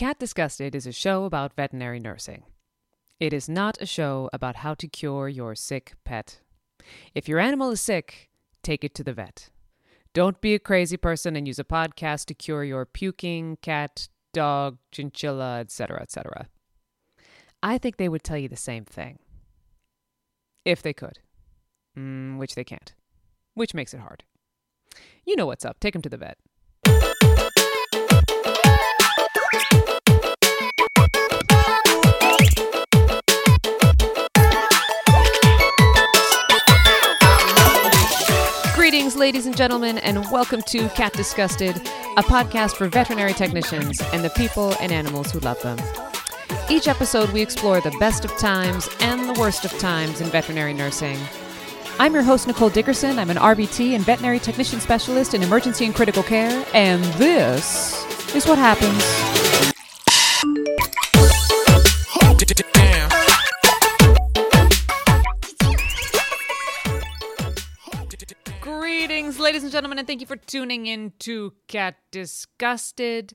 Cat Disgusted is a show about veterinary nursing. It is not a show about how to cure your sick pet. If your animal is sick, take it to the vet. Don't be a crazy person and use a podcast to cure your puking cat, dog, chinchilla, etc., etc. I think they would tell you the same thing. If they could. Mm, which they can't. Which makes it hard. You know what's up. Take them to the vet. Greetings, ladies and gentlemen, and welcome to Cat Disgusted, a podcast for veterinary technicians and the people and animals who love them. Each episode, we explore the best of times and the worst of times in veterinary nursing. I'm your host, Nicole Dickerson. I'm an RVT and veterinary technician specialist in emergency and critical care, and this is what happens. Greetings, ladies and gentlemen, and thank you for tuning in to Cat Disgusted.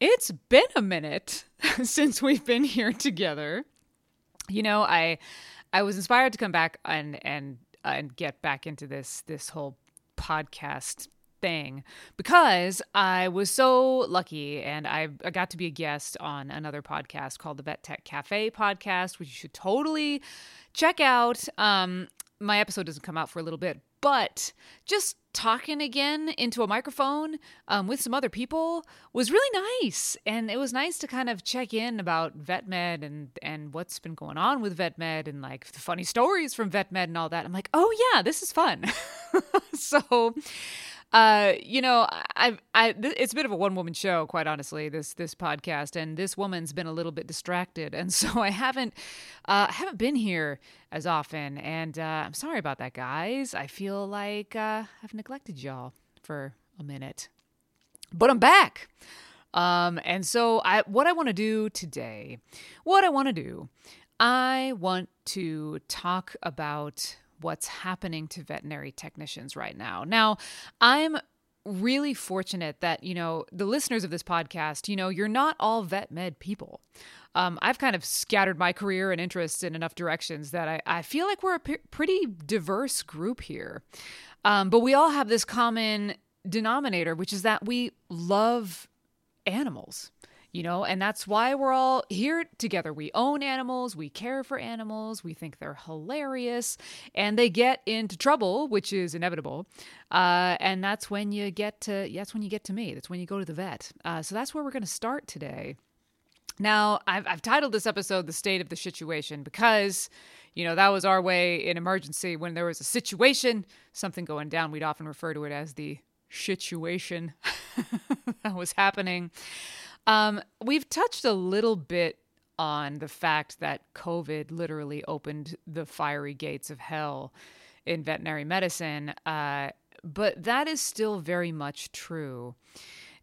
It's been a minute since we've been here together. You know, I I was inspired to come back and and and get back into this this whole podcast thing because I was so lucky and I, I got to be a guest on another podcast called the Vet Tech Cafe podcast, which you should totally check out. Um, my episode doesn't come out for a little bit, but just talking again into a microphone um, with some other people was really nice. And it was nice to kind of check in about vetmed and and what's been going on with vetmed and like the funny stories from vetmed and all that. I'm like oh yeah this is fun. So uh, you know, I, I, it's a bit of a one woman show, quite honestly. This this podcast, and this woman's been a little bit distracted, and so I haven't, uh, haven't been here as often, and uh, I'm sorry about that, guys. I feel like uh, I've neglected y'all for a minute, but I'm back. Um, and so I, what I want to do today, what I want to do, I want to talk about what's happening to veterinary technicians right now. Now, I'm really fortunate that, you know, the listeners of this podcast, you know, you're not all vet med people. Um, I've kind of scattered my career and interests in enough directions that I, I feel like we're a p- pretty diverse group here. Um, but we all have this common denominator, which is that we love animals you know, and that's why we're all here together. We own animals, we care for animals, we think they're hilarious, and they get into trouble, which is inevitable. Uh, and that's when you get to that's when you get to me. That's when you go to the vet. Uh, so that's where we're going to start today. Now, I've, I've titled this episode "The State of the Situation" because, you know, that was our way in emergency when there was a situation, something going down. We'd often refer to it as the situation that was happening. Um, we've touched a little bit on the fact that COVID literally opened the fiery gates of hell in veterinary medicine, uh, but that is still very much true.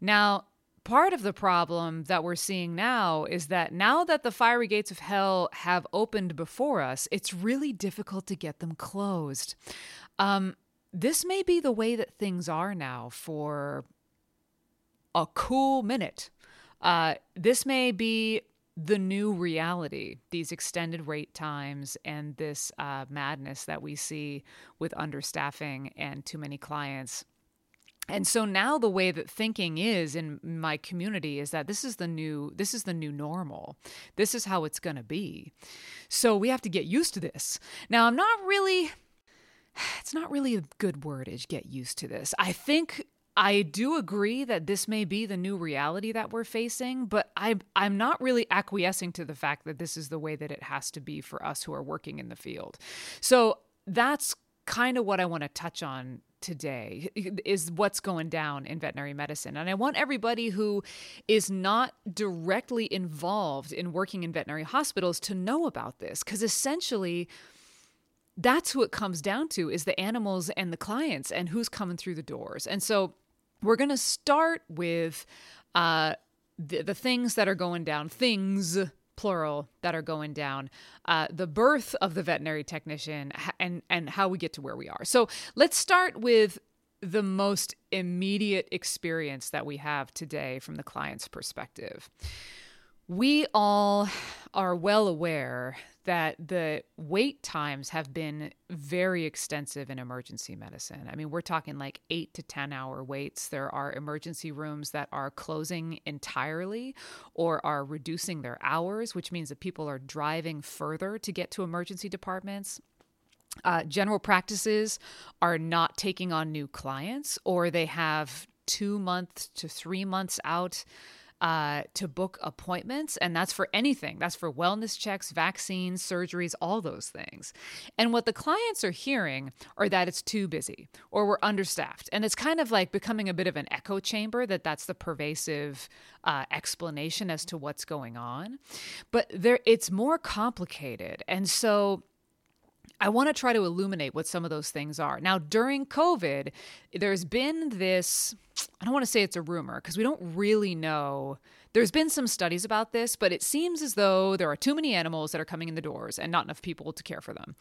Now, part of the problem that we're seeing now is that now that the fiery gates of hell have opened before us, it's really difficult to get them closed. Um, this may be the way that things are now for a cool minute. Uh, this may be the new reality, these extended wait times and this uh, madness that we see with understaffing and too many clients. And so now the way that thinking is in my community is that this is the new this is the new normal. This is how it's going to be. So we have to get used to this. Now I'm not really it's not really a good wordage get used to this. I think I do agree that this may be the new reality that we're facing, but I'm I'm not really acquiescing to the fact that this is the way that it has to be for us who are working in the field. So that's kind of what I want to touch on today is what's going down in veterinary medicine. And I want everybody who is not directly involved in working in veterinary hospitals to know about this cuz essentially that's who it comes down to is the animals and the clients and who's coming through the doors. And so we're going to start with uh, the, the things that are going down, things plural that are going down uh, the birth of the veterinary technician and and how we get to where we are. So let's start with the most immediate experience that we have today from the client's perspective We all are well aware that the wait times have been very extensive in emergency medicine. I mean, we're talking like eight to 10 hour waits. There are emergency rooms that are closing entirely or are reducing their hours, which means that people are driving further to get to emergency departments. Uh, general practices are not taking on new clients, or they have two months to three months out uh, to book appointments. And that's for anything that's for wellness checks, vaccines, surgeries, all those things. And what the clients are hearing are that it's too busy or we're understaffed. And it's kind of like becoming a bit of an echo chamber that that's the pervasive uh, explanation as to what's going on. But there, it's more complicated. And so, I want to try to illuminate what some of those things are. Now, during COVID, there's been this I don't want to say it's a rumor because we don't really know. There's been some studies about this, but it seems as though there are too many animals that are coming in the doors and not enough people to care for them.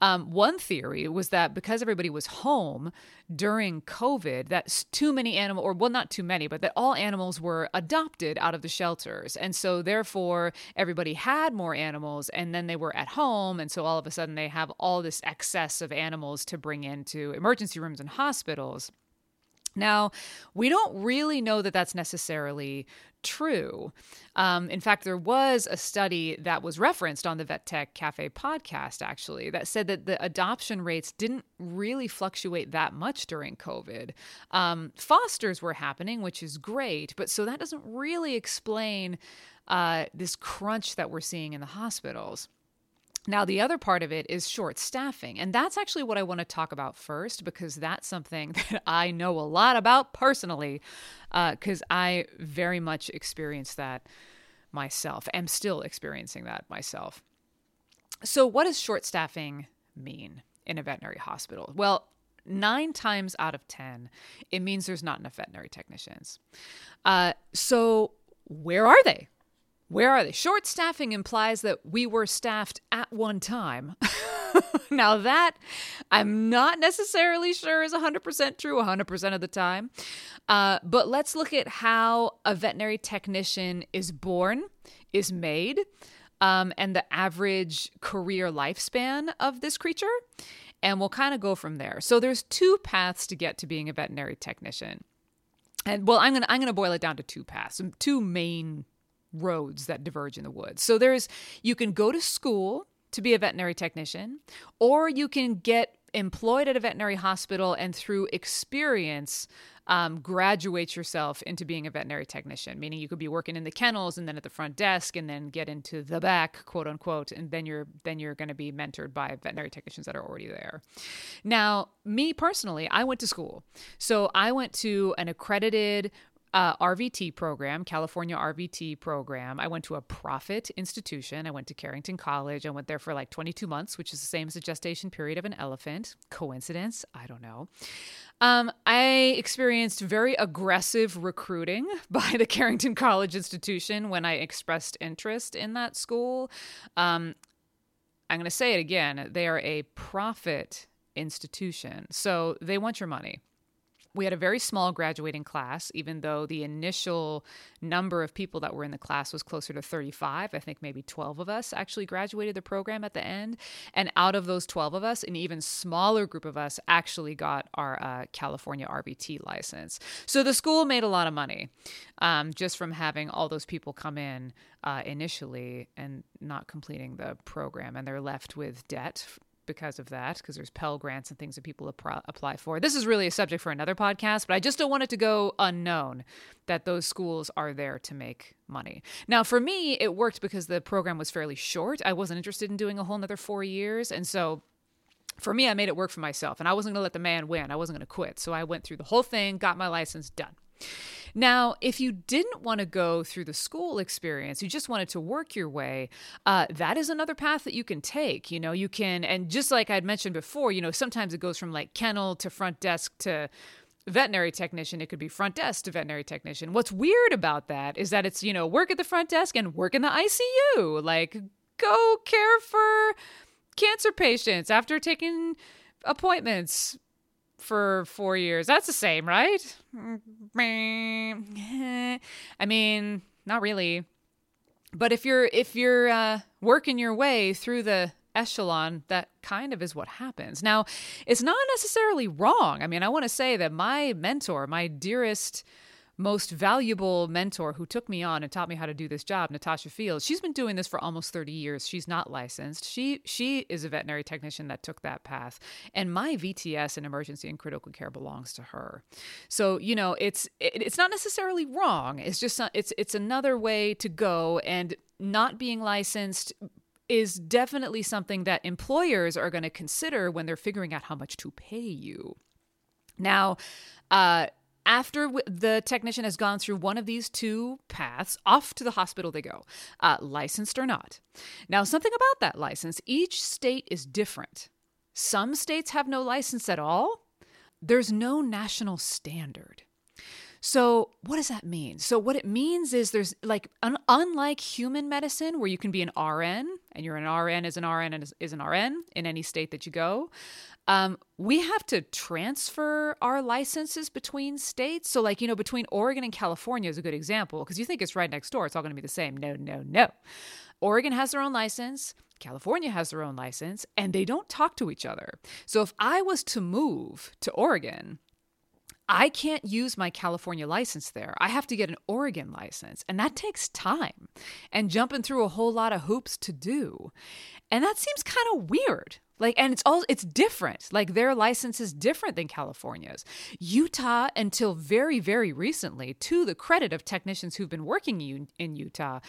Um, one theory was that because everybody was home during COVID, that too many animal, or well, not too many, but that all animals were adopted out of the shelters, and so therefore everybody had more animals, and then they were at home, and so all of a sudden they have all this excess of animals to bring into emergency rooms and hospitals. Now, we don't really know that that's necessarily true. Um, in fact, there was a study that was referenced on the Vet Tech Cafe podcast, actually, that said that the adoption rates didn't really fluctuate that much during COVID. Um, fosters were happening, which is great, but so that doesn't really explain uh, this crunch that we're seeing in the hospitals. Now, the other part of it is short staffing. And that's actually what I want to talk about first because that's something that I know a lot about personally because uh, I very much experienced that myself. am still experiencing that myself. So, what does short staffing mean in a veterinary hospital? Well, nine times out of 10, it means there's not enough veterinary technicians. Uh, so, where are they? Where are they? Short staffing implies that we were staffed at one time. now, that I'm not necessarily sure is 100% true 100% of the time. Uh, but let's look at how a veterinary technician is born, is made, um, and the average career lifespan of this creature. And we'll kind of go from there. So, there's two paths to get to being a veterinary technician. And well, I'm gonna I'm gonna boil it down to two paths, two main roads that diverge in the woods. So there's you can go to school to be a veterinary technician or you can get employed at a veterinary hospital and through experience um, graduate yourself into being a veterinary technician meaning you could be working in the kennels and then at the front desk and then get into the back quote unquote and then you're then you're going to be mentored by veterinary technicians that are already there now me personally i went to school so i went to an accredited uh, RVT program, California RVT program. I went to a profit institution. I went to Carrington College. I went there for like 22 months, which is the same as the gestation period of an elephant. Coincidence? I don't know. Um, I experienced very aggressive recruiting by the Carrington College institution when I expressed interest in that school. Um, I'm going to say it again. They are a profit institution. So they want your money we had a very small graduating class, even though the initial number of people that were in the class was closer to 35. I think maybe 12 of us actually graduated the program at the end. And out of those 12 of us, an even smaller group of us actually got our uh, California RVT license. So the school made a lot of money um, just from having all those people come in uh, initially and not completing the program. And they're left with debt because of that, because there's Pell Grants and things that people apply for. This is really a subject for another podcast, but I just don't want it to go unknown that those schools are there to make money. Now, for me, it worked because the program was fairly short. I wasn't interested in doing a whole another four years. And so for me, I made it work for myself, and I wasn't going to let the man win. I wasn't going to quit. So I went through the whole thing, got my license, done. Now, if you didn't want to go through the school experience, you just wanted to work your way, uh, that is another path that you can take. You know, you can, and just like I'd mentioned before, you know, sometimes it goes from like kennel to front desk to veterinary technician it could be front desk to veterinary technician what's weird about that is that it's you know work at the front desk and work in the icu like go care for cancer patients after taking appointments for four years. That's the same, right? I mean, not really. but if you're if you're uh, working your way through the echelon, that kind of is what happens. Now, it's not necessarily wrong. I mean, I want to say that my mentor, my dearest most valuable mentor who took me on and taught me how to do this job, Natasha Fields. She's been doing this for almost 30 years. She's not licensed. She she is a veterinary technician that took that path. And my VTS in emergency and critical care belongs to her. So, you know, it's it, it's not necessarily wrong. It's just it's it's another way to go and not being licensed is definitely something that employers are going to consider when they're figuring out how much to pay you. Now, uh, after the technician has gone through one of these two paths, off to the hospital they go, uh, licensed or not. Now, something about that license each state is different. Some states have no license at all, there's no national standard. So, what does that mean? So, what it means is there's like, un- unlike human medicine, where you can be an RN and you're an RN is an RN and is, is an RN in any state that you go, um, we have to transfer our licenses between states. So, like, you know, between Oregon and California is a good example because you think it's right next door. It's all going to be the same. No, no, no. Oregon has their own license. California has their own license, and they don't talk to each other. So, if I was to move to Oregon, I can't use my California license there. I have to get an Oregon license, and that takes time and jumping through a whole lot of hoops to do. And that seems kind of weird. Like, and it's all, it's different. Like, their license is different than California's. Utah, until very, very recently, to the credit of technicians who've been working in Utah,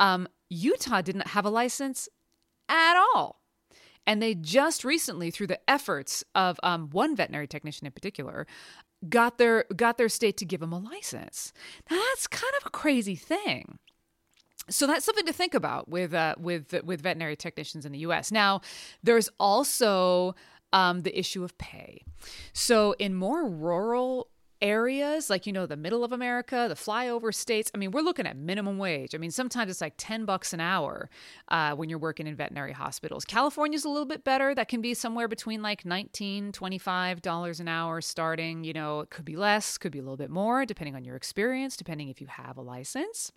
um, Utah didn't have a license at all. And they just recently, through the efforts of um, one veterinary technician in particular, got their got their state to give them a license. Now that's kind of a crazy thing so that's something to think about with uh, with with veterinary technicians in the U.S. Now, there's also um, the issue of pay. So in more rural areas like you know the middle of america the flyover states i mean we're looking at minimum wage i mean sometimes it's like 10 bucks an hour uh, when you're working in veterinary hospitals california's a little bit better that can be somewhere between like 19 25 dollars an hour starting you know it could be less could be a little bit more depending on your experience depending if you have a license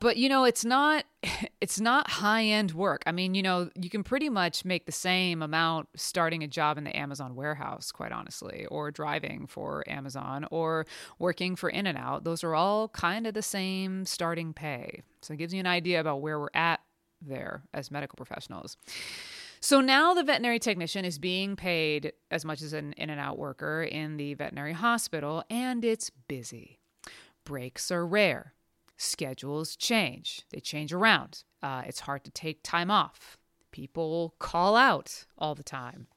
but you know it's not it's not high end work. I mean you know you can pretty much make the same amount starting a job in the amazon warehouse quite honestly or driving for amazon or working for in and out those are all kind of the same starting pay. So it gives you an idea about where we're at there as medical professionals. So now the veterinary technician is being paid as much as an in and out worker in the veterinary hospital and it's busy. Breaks are rare schedules change, they change around. Uh, it's hard to take time off. People call out all the time.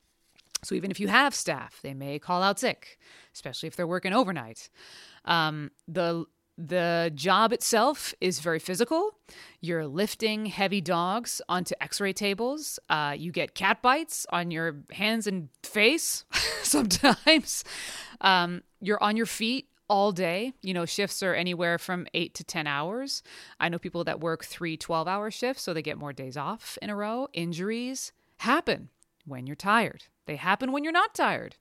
So even if you have staff, they may call out sick, especially if they're working overnight. Um, the the job itself is very physical. You're lifting heavy dogs onto x ray tables. Uh, you get cat bites on your hands and face sometimes. Um, you're on your feet all day. You know, shifts are anywhere from eight to 10 hours. I know people that work three 12 hour shifts, so they get more days off in a row. Injuries happen when you're tired, they happen when you're not tired.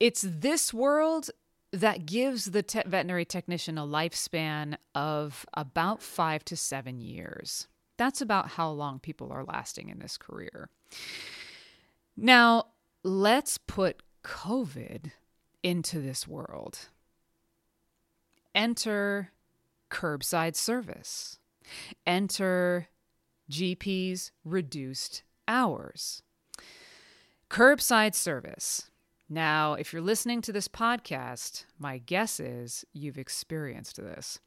It's this world that gives the te- veterinary technician a lifespan of about five to seven years. That's about how long people are lasting in this career. Now, let's put COVID into this world. Enter curbside service. Enter GP's reduced hours. Curbside service. Now, if you're listening to this podcast, my guess is you've experienced this.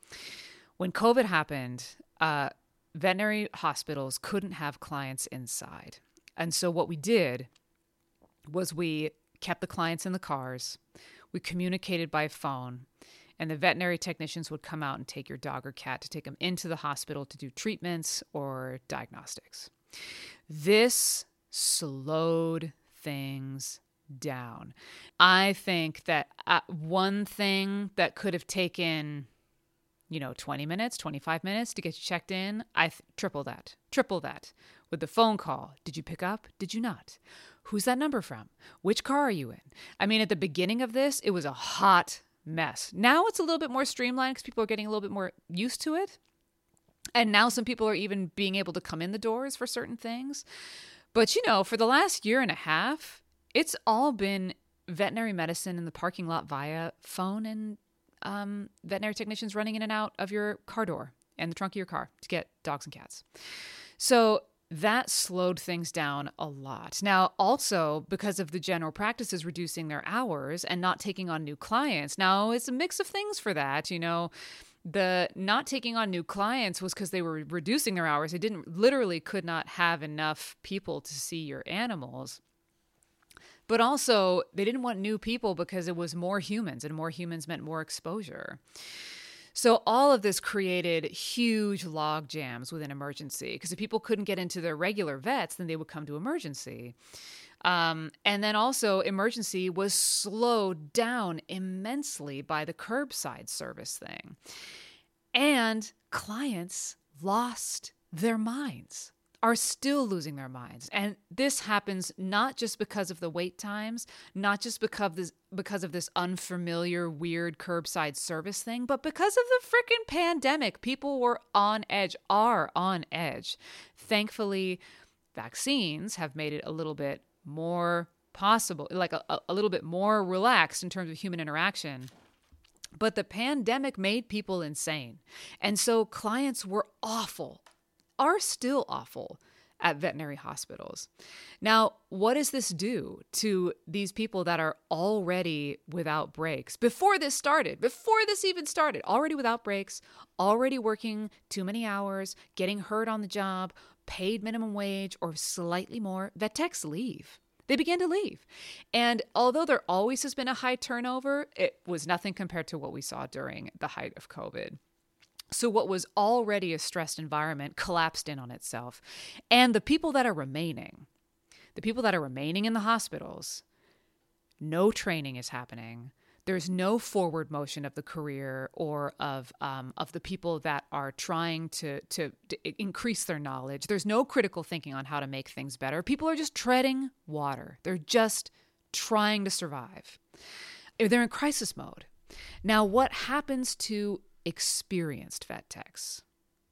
When COVID happened, uh, veterinary hospitals couldn't have clients inside. And so, what we did was we kept the clients in the cars, we communicated by phone, and the veterinary technicians would come out and take your dog or cat to take them into the hospital to do treatments or diagnostics. This slowed things down. I think that uh, one thing that could have taken you know 20 minutes 25 minutes to get you checked in i th- triple that triple that. With the phone call did you pick up? Did you not? Who's that number from? Which car are you in? I mean at the beginning of this it was a hot mess. Now it's a little bit more streamlined because people are getting a little bit more used to it. And now some people are even being able to come in the doors for certain things. But you know, for the last year and a half, it's all been veterinary medicine in the parking lot via phone and um, veterinary technicians running in and out of your car door and the trunk of your car to get dogs and cats. So that slowed things down a lot. Now, also because of the general practices reducing their hours and not taking on new clients. Now, it's a mix of things for that. You know, the not taking on new clients was because they were reducing their hours. They didn't literally could not have enough people to see your animals. But also, they didn't want new people because it was more humans, and more humans meant more exposure. So all of this created huge log jams within emergency because if people couldn't get into their regular vets, then they would come to emergency. Um, and then also, emergency was slowed down immensely by the curbside service thing. And clients lost their minds are still losing their minds. And this happens not just because of the wait times, not just because of this, because of this unfamiliar, weird curbside service thing, but because of the freaking pandemic. People were on edge, are on edge. Thankfully, vaccines have made it a little bit more possible, like a, a little bit more relaxed in terms of human interaction. But the pandemic made people insane. And so clients were awful, are still awful at veterinary hospitals. Now, what does this do to these people that are already without breaks? Before this started, before this even started, already without breaks, already working too many hours, getting hurt on the job, paid minimum wage or slightly more, vet techs leave. They began to leave. And although there always has been a high turnover, it was nothing compared to what we saw during the height of COVID. So, what was already a stressed environment collapsed in on itself. And the people that are remaining, the people that are remaining in the hospitals, no training is happening. There's no forward motion of the career or of um, of the people that are trying to, to to increase their knowledge. There's no critical thinking on how to make things better. People are just treading water. They're just trying to survive. They're in crisis mode. Now, what happens to experienced vet techs.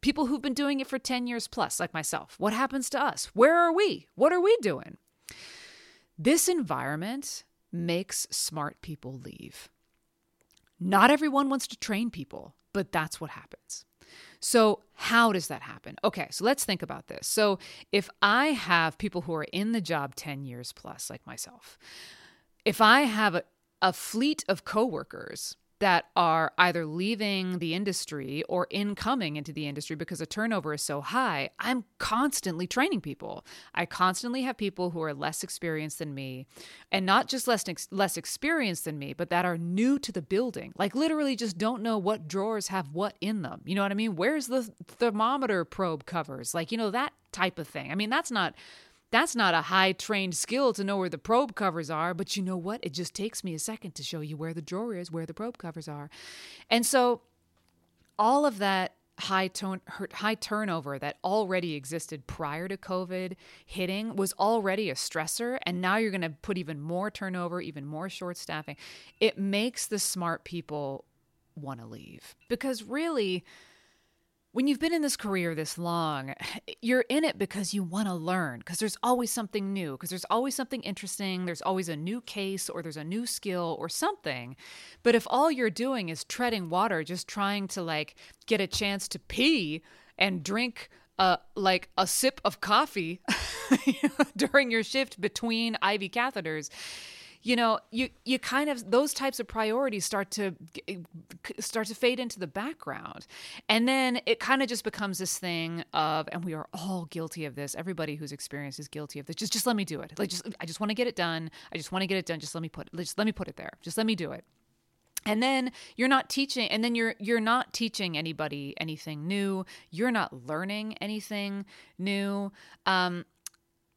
People who've been doing it for 10 years plus, like myself. What happens to us? Where are we? What are we doing? This environment makes smart people leave. Not everyone wants to train people, but that's what happens. So, how does that happen? Okay, so let's think about this. So, if I have people who are in the job 10 years plus, like myself, if I have a, a fleet of coworkers that are either leaving the industry or incoming into the industry because the turnover is so high, I'm constantly training people. I constantly have people who are less experienced than me, and not just less less experienced than me, but that are new to the building. Like literally just don't know what drawers have what in them. You know what I mean? Where's the thermometer probe covers? Like, you know, that type of thing. I mean, that's not that's not a high trained skill to know where the probe covers are, but you know what? It just takes me a second to show you where the drawer is, where the probe covers are. And so all of that high tone high turnover that already existed prior to covid hitting was already a stressor and now you're going to put even more turnover even more short staffing it makes the smart people want to leave because really when you've been in this career this long, you're in it because you want to learn, because there's always something new, because there's always something interesting, there's always a new case or there's a new skill or something. But if all you're doing is treading water, just trying to like get a chance to pee and drink uh, like a sip of coffee during your shift between IV catheters, you know you you kind of those types of priorities start to start to fade into the background. And then it kind of just becomes this thing of and we are all guilty of this. Everybody who's experienced is guilty of this just just let me do it. Like just i just want to get it done. I just want to get it done. Just let me put just let me put it there. Just let me do it. And then you're not teaching and then you're you're not teaching anybody anything new. You're not learning anything new. Um,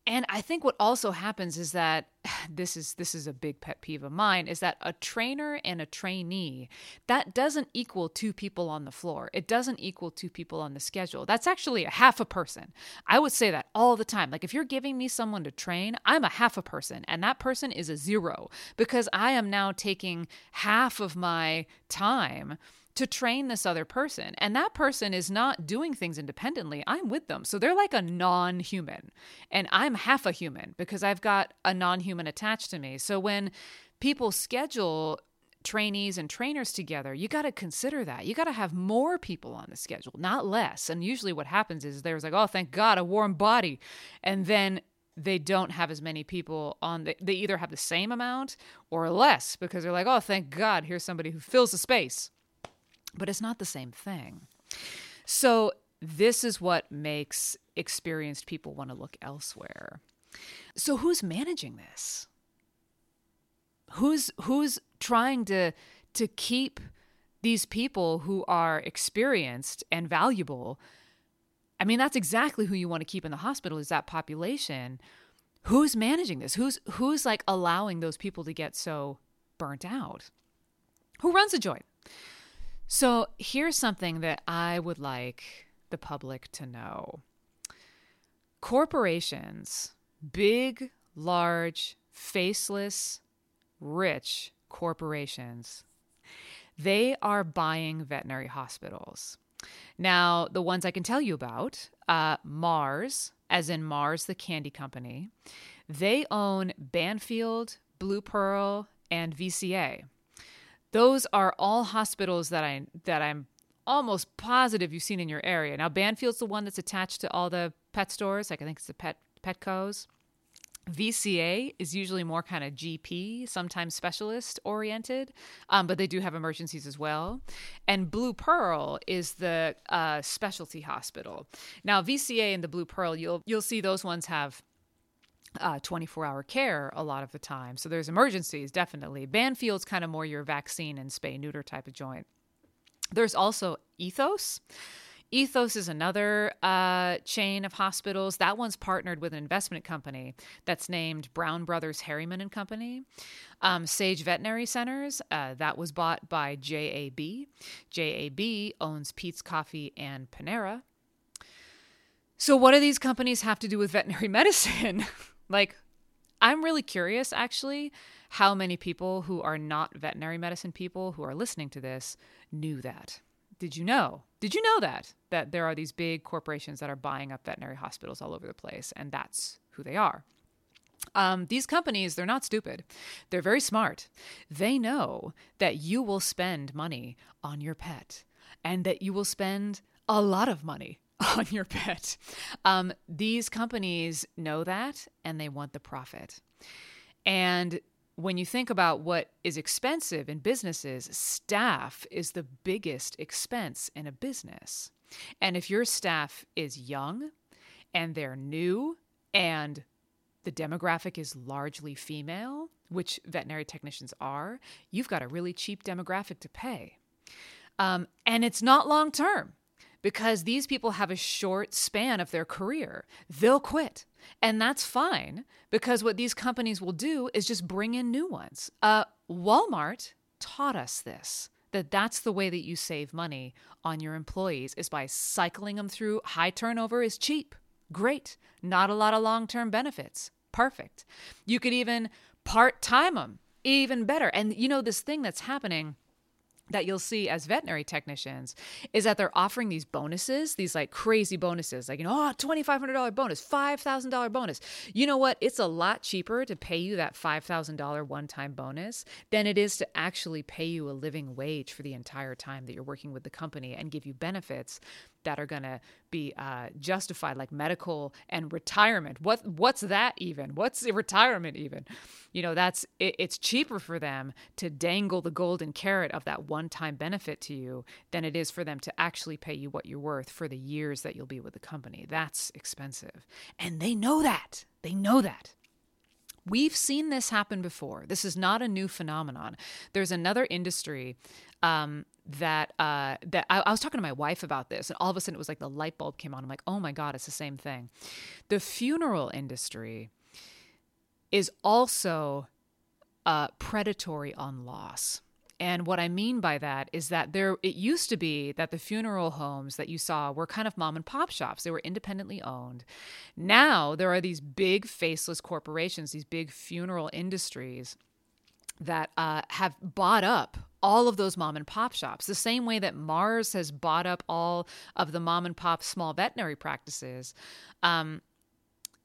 and I think what also happens is that this is this is a big pet peeve of mine is that a trainer and a trainee that doesn't equal two people on the floor. It doesn't equal two people on the schedule. That's actually a half a person. I would say that all the time. Like if you're giving me someone to train, I'm a half a person and that person is a zero because I am now taking half of my time to train this other person. And that person is not doing things independently. I'm with them. So they're like a non human. And I'm half a human because I've got a non human attached to me. So when people schedule trainees and trainers together, you got to consider that. You got to have more people on the schedule, not less. And usually what happens is there's like, oh, thank God, a warm body. And then they don't have as many people on the, they either have the same amount or less because they're like, oh, thank God, here's somebody who fills the space. But it's not the same thing. So this is what makes experienced people want to look elsewhere. So who's managing this? who's who's trying to to keep these people who are experienced and valuable i mean that's exactly who you want to keep in the hospital is that population who's managing this who's who's like allowing those people to get so burnt out who runs a joint so here's something that i would like the public to know corporations big large faceless rich corporations. They are buying veterinary hospitals. Now, the ones I can tell you about uh, Mars, as in Mars, the candy company, they own Banfield, Blue Pearl, and VCA. Those are all hospitals that I that I'm almost positive you've seen in your area. Now, Banfield's the one that's attached to all the pet stores, like I think it's the Pet Petco's. VCA is usually more kind of GP, sometimes specialist oriented, um, but they do have emergencies as well. And Blue Pearl is the uh, specialty hospital. Now, VCA and the Blue Pearl, you'll you'll see those ones have uh, 24 hour care a lot of the time. So there's emergencies, definitely. Banfield's kind of more your vaccine and spay neuter type of joint. There's also Ethos. Ethos is another uh, chain of hospitals. That one's partnered with an investment company that's named Brown Brothers Harriman and Company. Um, Sage Veterinary Centers, uh, that was bought by JAB. JAB owns Peet's Coffee and Panera. So, what do these companies have to do with veterinary medicine? Like, I'm really curious actually how many people who are not veterinary medicine people who are listening to this knew that. Did you know? Did you know that that there are these big corporations that are buying up veterinary hospitals all over the place, and that's who they are? Um, these companies, they're not stupid. They're very smart. They know that you will spend money on your pet and that you will spend a lot of money on your pet. Um, these companies know that and they want the profit. And when you think about what is expensive in businesses, staff is the biggest expense in a business. And if your staff is young and they're new and the demographic is largely female, which veterinary technicians are, you've got a really cheap demographic to pay. Um, and it's not long term because these people have a short span of their career. They'll quit. And that's fine because what these companies will do is just bring in new ones. Uh, Walmart taught us this that that's the way that you save money on your employees is by cycling them through high turnover is cheap. Great. Not a lot of long-term benefits. Perfect. You could even part-time them. Even better. And you know this thing that's happening that you'll see as veterinary technicians is that they're offering these bonuses, these like crazy bonuses, like, you know, oh, $2,500 bonus, $5,000 bonus. You know what? It's a lot cheaper to pay you that $5,000 one time bonus than it is to actually pay you a living wage for the entire time that you're working with the company and give you benefits that are going to be uh, justified, like medical and retirement. What what's that even? What's retirement even? You know, that's it, it's cheaper for them to dangle the golden carrot of that one-time benefit to you than it is for them to actually pay you what you're worth for the years that you'll be with the company. That's expensive, and they know that. They know that. We've seen this happen before. This is not a new phenomenon. There's another industry um, that uh, that I, I, was talking to my wife about this, and all of a sudden it was like the light bulb came on. I'm like, oh my god, it's the same thing. The funeral industry is also uh, predatory on loss. And what I mean by that is that there it used to be that the funeral homes that you saw were kind of mom and pop shops. They were independently owned. Now there are these big faceless corporations, these big funeral industries that uh, have bought up all of those mom and pop shops. The same way that Mars has bought up all of the mom and pop small veterinary practices. Um,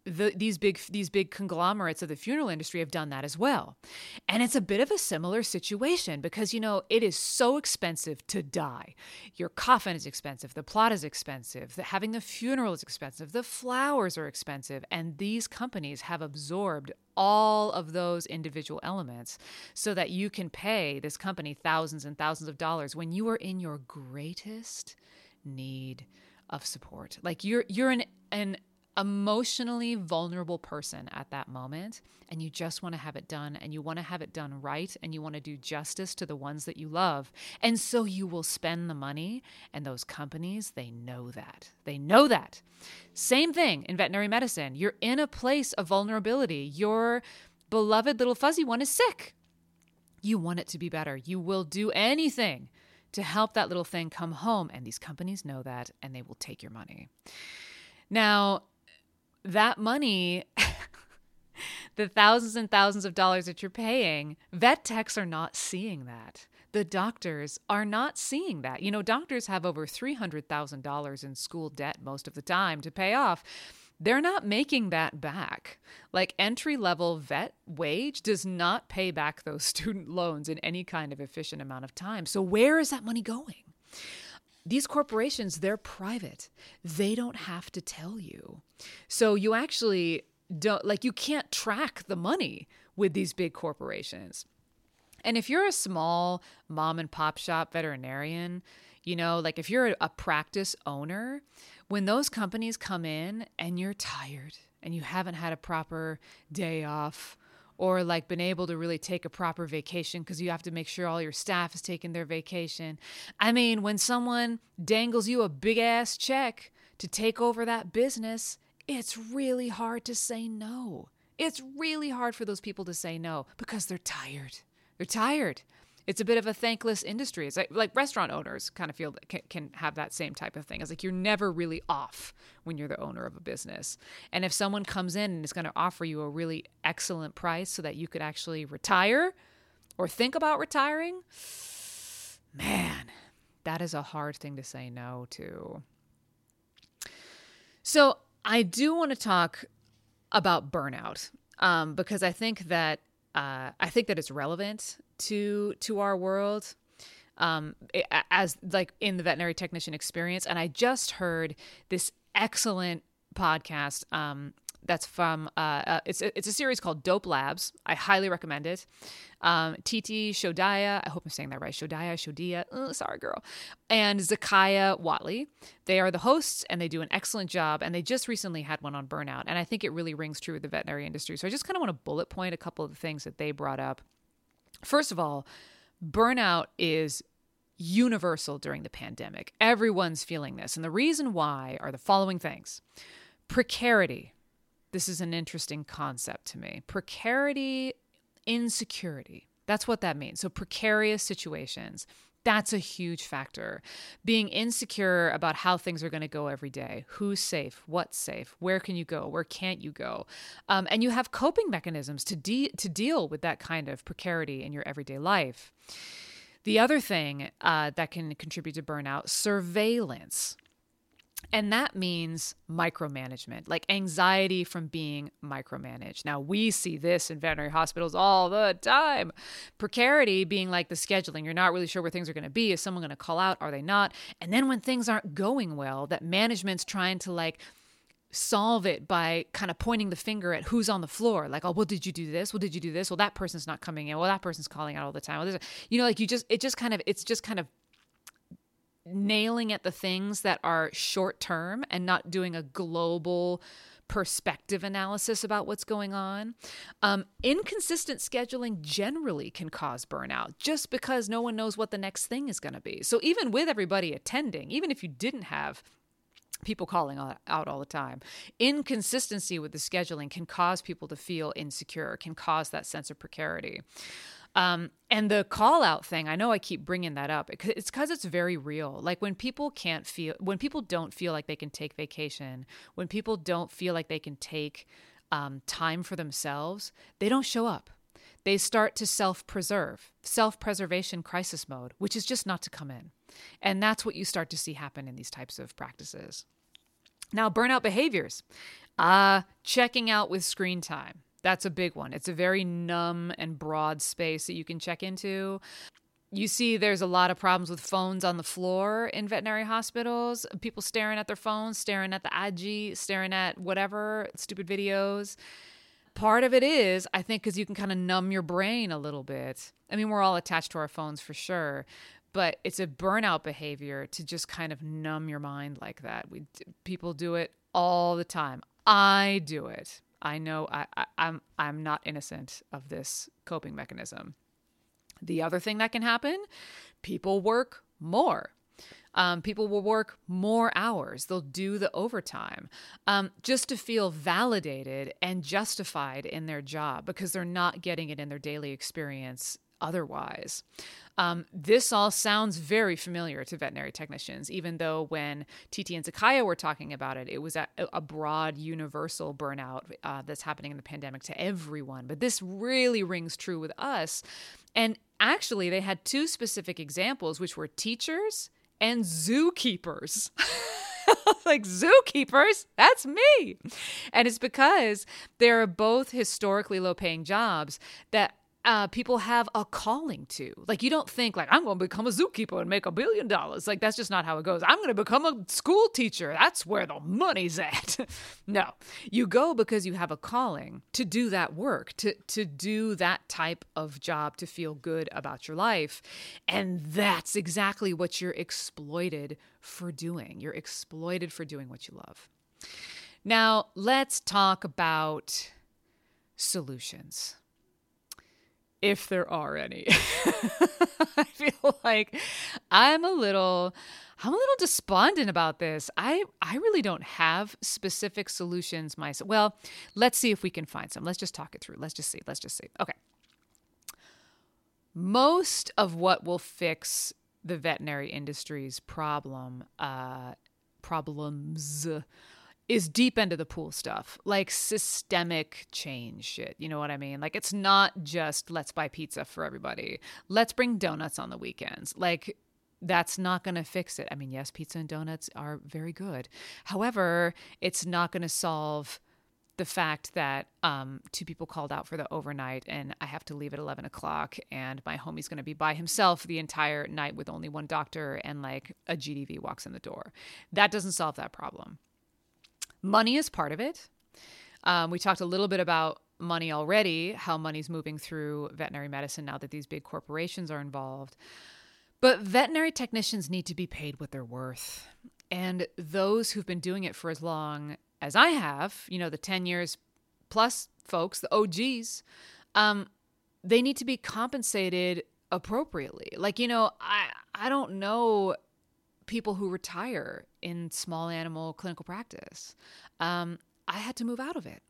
the, these big these big conglomerates of the funeral industry have done that as well. And it's a bit of a similar situation because you know it is so expensive to die. Your coffin is expensive, the plot is expensive, the, having the funeral is expensive, the flowers are expensive, and these companies have absorbed all of those individual elements so that you can pay this company thousands and thousands of dollars when you are in your greatest need of support. Like you're you're an an emotionally vulnerable person at that moment and you just want to have it done and you want to have it done right and you want to do justice to the ones that you love. And so you will spend the money and those companies, they know that. They know that. Same thing in veterinary medicine. You're in a place of vulnerability. Your beloved little fuzzy one is sick. You want it to be better. You will do anything to help that little thing come home and these companies know that and they will take your money. Now, that money, the thousands and thousands of dollars that you're paying, vet techs are not seeing that. The doctors are not seeing that. You know, doctors have over $300,000 in school debt most of the time to pay off. They're not making that back. Like entry level vet wage does not pay back those student loans in any kind of efficient amount of time. So, where is that money going? These corporations, they're private. They don't have to tell you. So you actually don't, like, you can't track the money with these big corporations. And if you're a small mom and pop shop veterinarian, you know, like if you're a practice owner, when those companies come in and you're tired and you haven't had a proper day off or like been able to really take a proper vacation because you have to make sure all your staff is taking their vacation. I mean, when someone dangles you a big ass check to take over that business, it's really hard to say no. It's really hard for those people to say no because they're tired. They're tired it's a bit of a thankless industry. It's like, like restaurant owners kind of feel can, can have that same type of thing. It's like you're never really off when you're the owner of a business. And if someone comes in and is going to offer you a really excellent price so that you could actually retire or think about retiring, man, that is a hard thing to say no to. So I do want to talk about burnout um, because I think that uh, I think that it's relevant to to our world um, as like in the veterinary technician experience. And I just heard this excellent podcast um, that's from uh, uh, it's it's a series called Dope Labs. I highly recommend it. Um, Titi Shodiya, I hope I'm saying that right. Shodaya, Shodia, oh, sorry girl, and Zakiya Whatley. They are the hosts, and they do an excellent job. And they just recently had one on burnout, and I think it really rings true with the veterinary industry. So I just kind of want to bullet point a couple of the things that they brought up. First of all, burnout is universal during the pandemic. Everyone's feeling this. And the reason why are the following things precarity. This is an interesting concept to me. Precarity, insecurity. That's what that means. So, precarious situations. That's a huge factor. Being insecure about how things are going to go every day. Who's safe? What's safe? Where can you go? Where can't you go? Um, and you have coping mechanisms to, de- to deal with that kind of precarity in your everyday life. The other thing uh, that can contribute to burnout surveillance. And that means micromanagement, like anxiety from being micromanaged. Now, we see this in veterinary hospitals all the time. Precarity being like the scheduling. You're not really sure where things are going to be. Is someone going to call out? Are they not? And then when things aren't going well, that management's trying to like solve it by kind of pointing the finger at who's on the floor like oh well did you do this well did you do this well that person's not coming in well that person's calling out all the time well, you know like you just it just kind of it's just kind of nailing at the things that are short term and not doing a global perspective analysis about what's going on. Um, inconsistent scheduling generally can cause burnout just because no one knows what the next thing is going to be. So, even with everybody attending, even if you didn't have people calling out all the time. Inconsistency with the scheduling can cause people to feel insecure, can cause that sense of precarity. Um, and the call out thing, I know I keep bringing that up. It's because it's very real. Like when people can't feel, when people don't feel like they can take vacation, when people don't feel like they can take um, time for themselves, they don't show up. they start to self preserve, self preservation crisis mode, which is just not to come in. And that's what you start to see happen in these types of practices. Now, burnout behaviors. Uh, checking out with screen time. That's a big one. It's a very numb and broad space that you can check into. You see, there's a lot of problems with phones on the floor in veterinary hospitals. People staring at their phones, staring at the IG, staring at whatever, stupid videos. Part of it is, I think, because you can kind of numb your brain a little bit. I mean, we're all attached to our phones for sure, but it's a burnout behavior to just kind of numb your mind like that. We people do it all the time. I do it. I know I, I, I'm I'm not innocent of this coping mechanism. The other thing that can happen, people work more. Um, people will work more hours. They'll do the overtime um, just to feel validated and justified in their job because they're not getting it in their daily experience otherwise. Um, this all sounds very familiar to veterinary technicians, even though when Titi and Zakaya were talking about it, it was a, a broad, universal burnout uh, that's happening in the pandemic to everyone. But this really rings true with us. And actually, they had two specific examples, which were teachers and zookeepers. like zookeepers, that's me. And it's because they're both historically low paying jobs that uh, people have a calling to. Like, you don't think, like, I'm going to become a zookeeper and make a billion dollars. Like, that's just not how it goes. I'm going to become a school teacher. That's where the money's at. no, you go because you have a calling to do that work, to, to do that type of job, to feel good about your life. And that's exactly what you're exploited for doing. You're exploited for doing what you love. Now, let's talk about solutions if there are any. I feel like I'm a little I'm a little despondent about this. I I really don't have specific solutions myself. Well, let's see if we can find some. Let's just talk it through. Let's just see. Let's just see. Okay. Most of what will fix the veterinary industry's problem uh, problems is deep into the pool stuff, like systemic change shit. You know what I mean? Like it's not just let's buy pizza for everybody. Let's bring donuts on the weekends. Like that's not going to fix it. I mean, yes, pizza and donuts are very good. However, it's not going to solve the fact that um, two people called out for the overnight and I have to leave at 11 o'clock and my homie's going to be by himself the entire night with only one doctor and like a GDV walks in the door. That doesn't solve that problem. Money is part of it. Um, we talked a little bit about money already, how money's moving through veterinary medicine now that these big corporations are involved. But veterinary technicians need to be paid what they're worth. And those who've been doing it for as long as I have, you know, the 10 years plus folks, the OGs, um, they need to be compensated appropriately. Like, you know, I I don't know people who retire in small animal clinical practice. Um, I had to move out of it,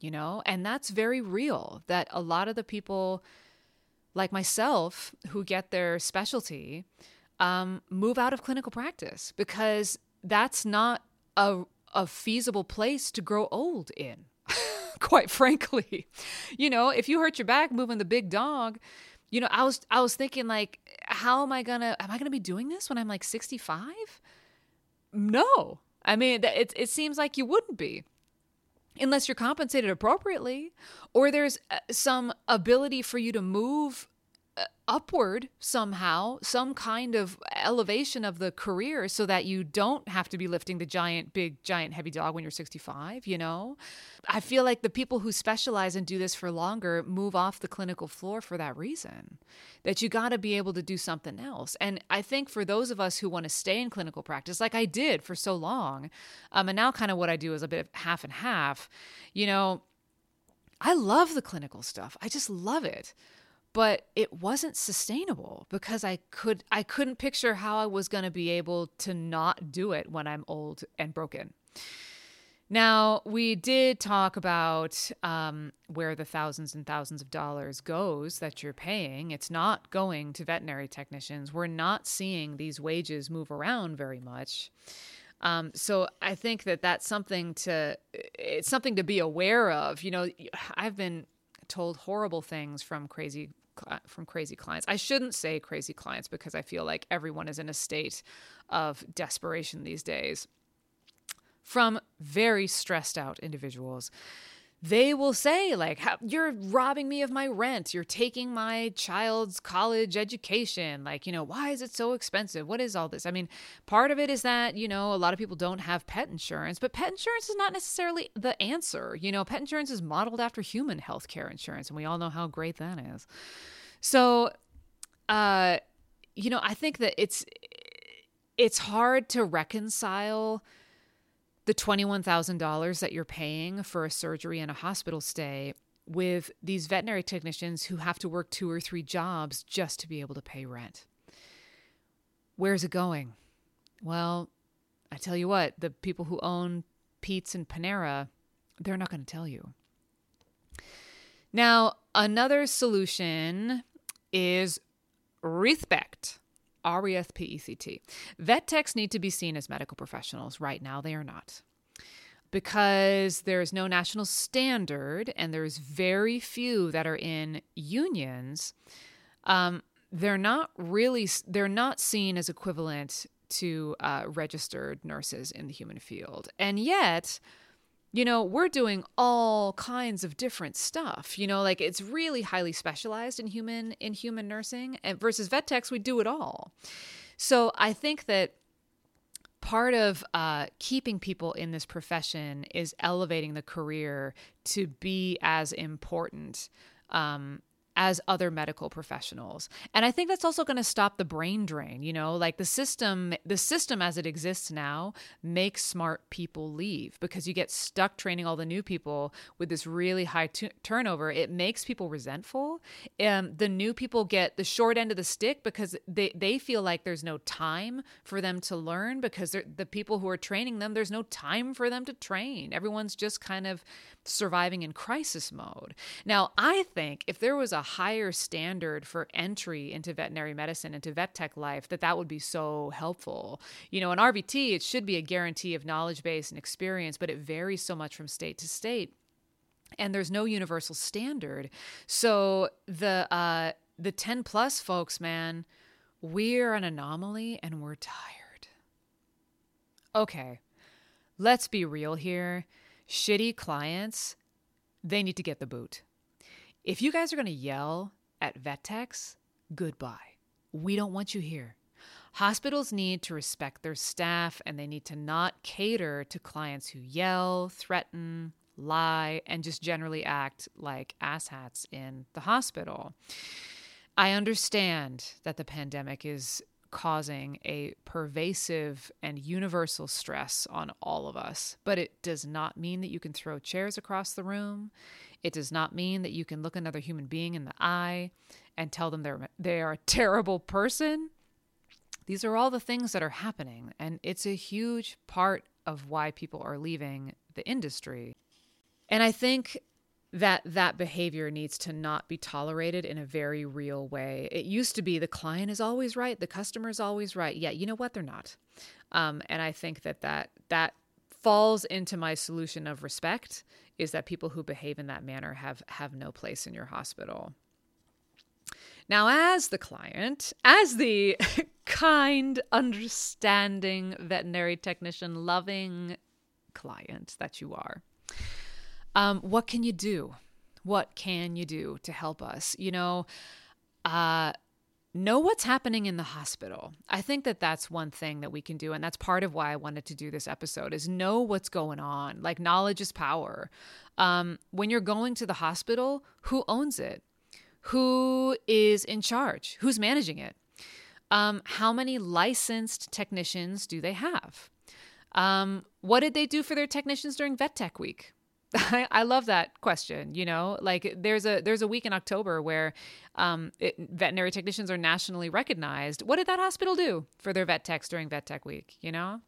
you know, and that's very real. That a lot of the people like myself who get their specialty um, move out of clinical practice because that's not a, a feasible place to grow old in. Quite frankly, you know, if you hurt your back moving the big dog, you know, I was I was thinking like, how am I gonna am I gonna be doing this when I'm like 65? No, I mean it it seems like you wouldn't be unless you're compensated appropriately or there's uh, some ability for you to move upward somehow, some kind of elevation of the career so that you don't have to be lifting the giant, big, giant, heavy dog when you're 65, you know? I feel like the people who specialize and do this for longer move off the clinical floor for that reason. That you got to be able to do something else. And I think for those of us who want to stay in clinical practice, like I did for so long, um, and now kind of what I do is a bit of half and half, you know, I love the clinical stuff. I just love it but it wasn't sustainable because I could I couldn't picture how I was going to be able to not do it when I'm old and broken. Now we did talk about um, where the thousands and thousands of dollars goes that you're paying. It's not going to veterinary technicians. We're not seeing these wages move around very much. Um, so I think that that's something to it's something to be aware of. You know, I've been told horrible things from crazy from crazy clients. I shouldn't say crazy clients because I feel like everyone is in a state of desperation these days. From very stressed out individuals they will say like you're robbing me of my rent. You're taking my child's college education. Like you know why is it so expensive? What is all this? I mean part of it is that you know a lot of people don't have pet insurance but pet insurance is not necessarily the answer. You know pet insurance is modeled after human health care insurance and we all know how great that is. So uh you know i think that it's it's hard to reconcile the $21,000 that you're paying for a surgery and a hospital stay with these veterinary technicians who have to work two or three jobs just to be able to pay rent. Where's it going? Well, I tell you what, the people who own Peet's and Panera, they're not going to tell you. Now, another solution is Respect. R E S P E C T. Vet techs need to be seen as medical professionals. Right now, they are not. Because there's no national standard and there's very few that are in unions, um, they're not really they're not seen as equivalent to uh, registered nurses in the human field, and yet you know, we're doing all kinds of different stuff. You know, like it's really highly specialized in human in human nursing and versus vet techs, we do it all. So I think that part of uh, keeping people in this profession is elevating the career to be as important um, as other medical professionals. And I think that's also going to stop the brain drain, you know, like the system the system as it exists now makes smart people leave because you get stuck training all the new people with this really high t- turnover. It makes people resentful. Um, the new people get the short end of the stick because they they feel like there's no time for them to learn because the people who are training them there's no time for them to train. Everyone's just kind of surviving in crisis mode. Now, I think if there was a higher standard for entry into veterinary medicine, into vet tech life, that that would be so helpful. You know, in RVT, it should be a guarantee of knowledge base and experience, but it varies so much from state to state. And there's no universal standard. So the uh, the 10 plus folks, man, we're an anomaly and we're tired. Okay, let's be real here shitty clients, they need to get the boot. If you guys are going to yell at vet techs, goodbye. We don't want you here. Hospitals need to respect their staff and they need to not cater to clients who yell, threaten, lie, and just generally act like asshats in the hospital. I understand that the pandemic is causing a pervasive and universal stress on all of us. But it does not mean that you can throw chairs across the room. It does not mean that you can look another human being in the eye and tell them they're they are a terrible person. These are all the things that are happening and it's a huge part of why people are leaving the industry. And I think that that behavior needs to not be tolerated in a very real way. It used to be the client is always right, the customer is always right. Yeah, you know what? They're not. Um, and I think that that that falls into my solution of respect is that people who behave in that manner have have no place in your hospital. Now, as the client, as the kind, understanding veterinary technician, loving client that you are, um, what can you do? What can you do to help us? You know, uh, know what's happening in the hospital. I think that that's one thing that we can do and that's part of why I wanted to do this episode is know what's going on. Like knowledge is power. Um, when you're going to the hospital, who owns it? Who is in charge? Who's managing it? Um, how many licensed technicians do they have? Um, what did they do for their technicians during Vet Tech Week? I, I love that question. You know, like there's a there's a week in October where um, it, veterinary technicians are nationally recognized. What did that hospital do for their vet techs during Vet Tech Week? You know,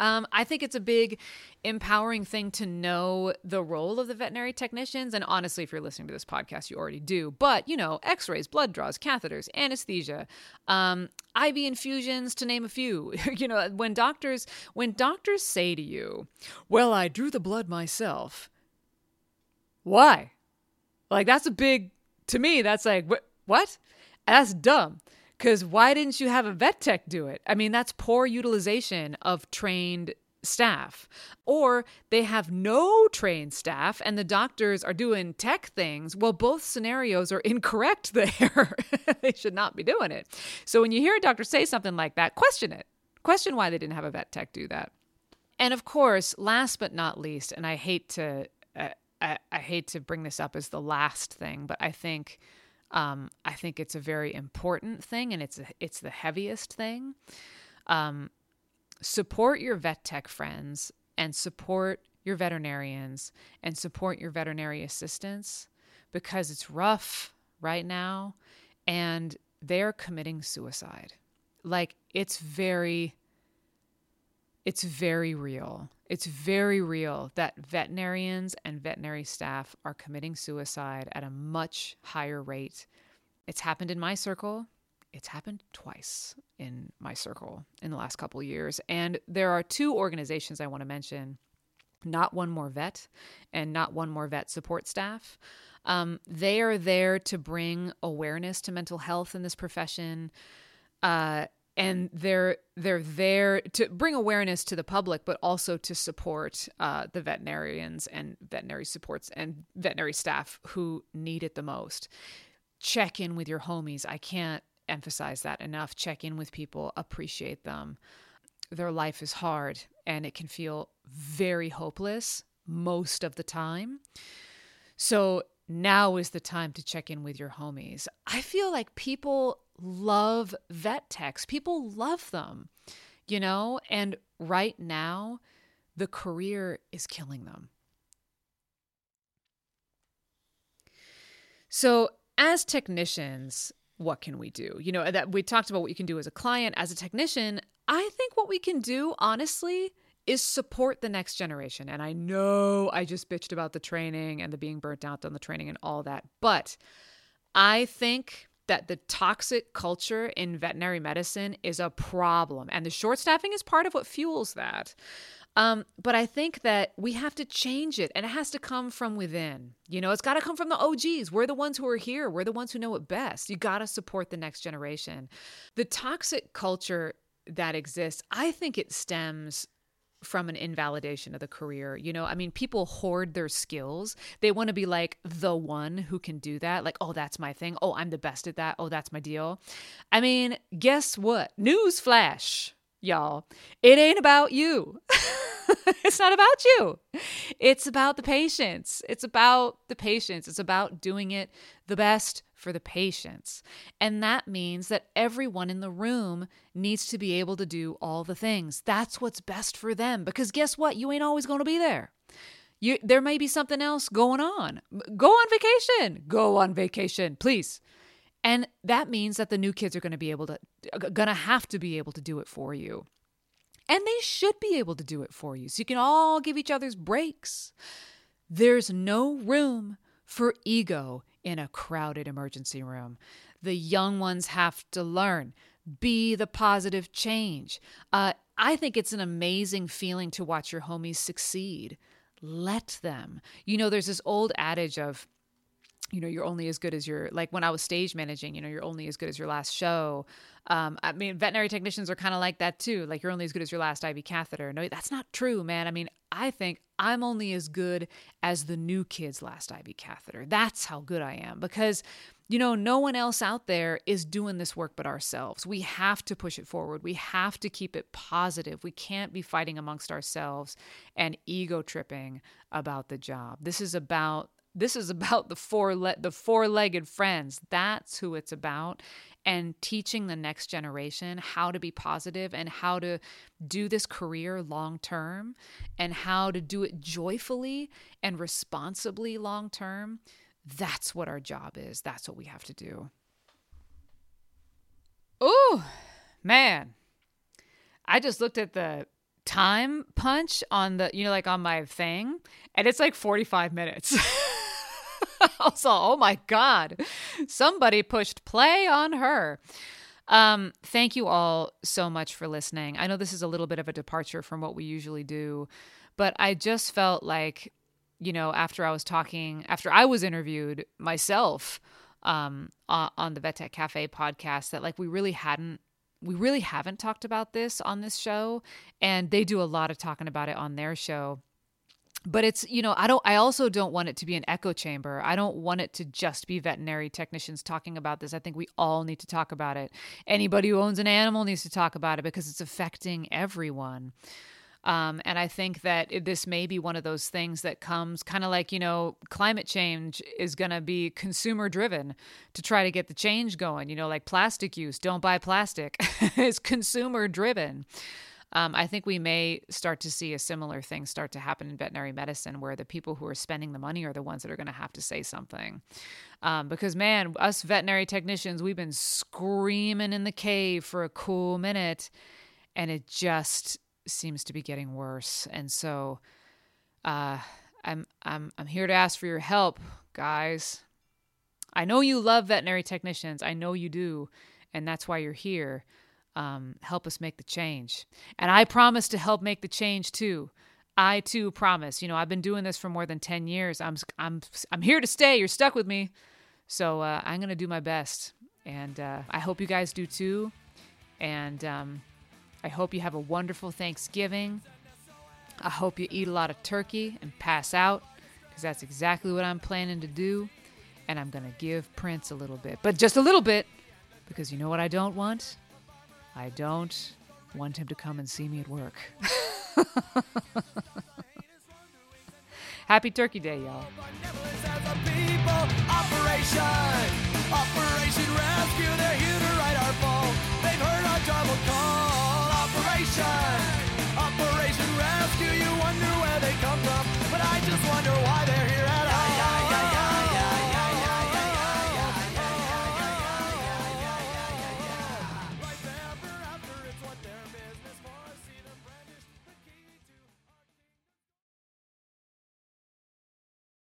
um, I think it's a big empowering thing to know the role of the veterinary technicians. And honestly, if you're listening to this podcast, you already do. But, you know, x rays, blood draws, catheters, anesthesia, um, IV infusions, to name a few. you know, when doctors, when doctors say to you, well, I drew the blood myself. Why? Like that's a big to me. That's like what? What? That's dumb. Because why didn't you have a vet tech do it? I mean, that's poor utilization of trained staff. Or they have no trained staff and the doctors are doing tech things. Well, both scenarios are incorrect there. they should not be doing it. So when you hear a doctor say something like that, question it. Question why they didn't have a vet tech do that. And of course, last but not least, and I hate to uh, I, I hate to bring this up as the last thing, but I think um, I think it's a very important thing, and it's a, it's the heaviest thing. Um, support your vet tech friends and support your veterinarians and support your veterinary assistants because it's rough right now and they're committing suicide. Like it's very it's very real. It's very real that veterinarians and veterinary staff are committing suicide at a much higher rate. It's happened in my circle it's happened twice in my circle in the last couple years. And there are two organizations I want to mention Not One More Vet and Not One More Vet support staff. Um, they are there to bring awareness to mental health in this profession. Uh, and they're they're there to bring awareness to the public, but also to support uh, the veterinarians and veterinary supports and veterinary staff who need it the most. Check in with your homies. I can't emphasize that enough. Check in with people, appreciate them. Their life is hard and it can feel very hopeless most of the time. So now is the time to check in with your homies. I feel like people love vet techs, people love them, you know, and right now, the career is killing them. So, as technicians, what can we do? You know, uh, that we talked about what you can do as a client, as a technician. I think what we can do, honestly, is support the next generation. And I know I just bitched about the training and the being burnt out on the training and all that, but I think that the toxic culture in veterinary medicine is a problem, and the short staffing is part of what fuels that. Um, but I think that we have to change it and it has to come from within. You know, it's got to come from the OGs. We're the ones who are here, we're the ones who know it best. You got to support the next generation. The toxic culture that exists, I think it stems from an invalidation of the career. You know, I mean, people hoard their skills. They want to be like the one who can do that. Like, oh, that's my thing. Oh, I'm the best at that. Oh, that's my deal. I mean, guess what? News flash, y'all. It ain't about you. it's not about you. It's about the patients. It's about the patients. It's about doing it the best for the patients. And that means that everyone in the room needs to be able to do all the things. That's what's best for them because guess what? You ain't always going to be there. You, there may be something else going on. Go on vacation. Go on vacation, please. And that means that the new kids are going to be able to going to have to be able to do it for you. And they should be able to do it for you so you can all give each other's breaks. There's no room for ego in a crowded emergency room. The young ones have to learn. Be the positive change. Uh, I think it's an amazing feeling to watch your homies succeed. Let them. You know, there's this old adage of, you know, you're only as good as your, like when I was stage managing, you know, you're only as good as your last show. Um, I mean, veterinary technicians are kind of like that too. Like you're only as good as your last IV catheter. No, that's not true, man. I mean, I think I'm only as good as the new kid's last IV catheter. That's how good I am because, you know, no one else out there is doing this work but ourselves. We have to push it forward. We have to keep it positive. We can't be fighting amongst ourselves and ego tripping about the job. This is about this is about the four le- the four-legged friends. That's who it's about and teaching the next generation how to be positive and how to do this career long term and how to do it joyfully and responsibly long term. That's what our job is. That's what we have to do. Oh, man. I just looked at the time punch on the, you know, like on my thing, and it's like 45 minutes. I was all, oh my God, somebody pushed play on her. Um, thank you all so much for listening. I know this is a little bit of a departure from what we usually do, but I just felt like you know, after I was talking, after I was interviewed myself um, on the Vet Tech Cafe podcast, that like we really hadn't we really haven't talked about this on this show and they do a lot of talking about it on their show but it's you know i don't i also don't want it to be an echo chamber i don't want it to just be veterinary technicians talking about this i think we all need to talk about it anybody who owns an animal needs to talk about it because it's affecting everyone um, and I think that this may be one of those things that comes kind of like, you know, climate change is going to be consumer driven to try to get the change going. You know, like plastic use, don't buy plastic, is consumer driven. Um, I think we may start to see a similar thing start to happen in veterinary medicine where the people who are spending the money are the ones that are going to have to say something. Um, because, man, us veterinary technicians, we've been screaming in the cave for a cool minute and it just seems to be getting worse. And so uh, I'm, I'm, I'm here to ask for your help, guys. I know you love veterinary technicians, I know you do, and that's why you're here. Um, help us make the change. And I promise to help make the change too. I too promise. You know, I've been doing this for more than 10 years. I'm I'm I'm here to stay. You're stuck with me. So uh, I'm going to do my best. And uh, I hope you guys do too. And um, I hope you have a wonderful Thanksgiving. I hope you eat a lot of turkey and pass out because that's exactly what I'm planning to do. And I'm going to give Prince a little bit, but just a little bit because you know what I don't want? I don't want him to come and see me at work. Happy Turkey Day, y'all. Operation Rescue, you wonder where they come from, but I just wonder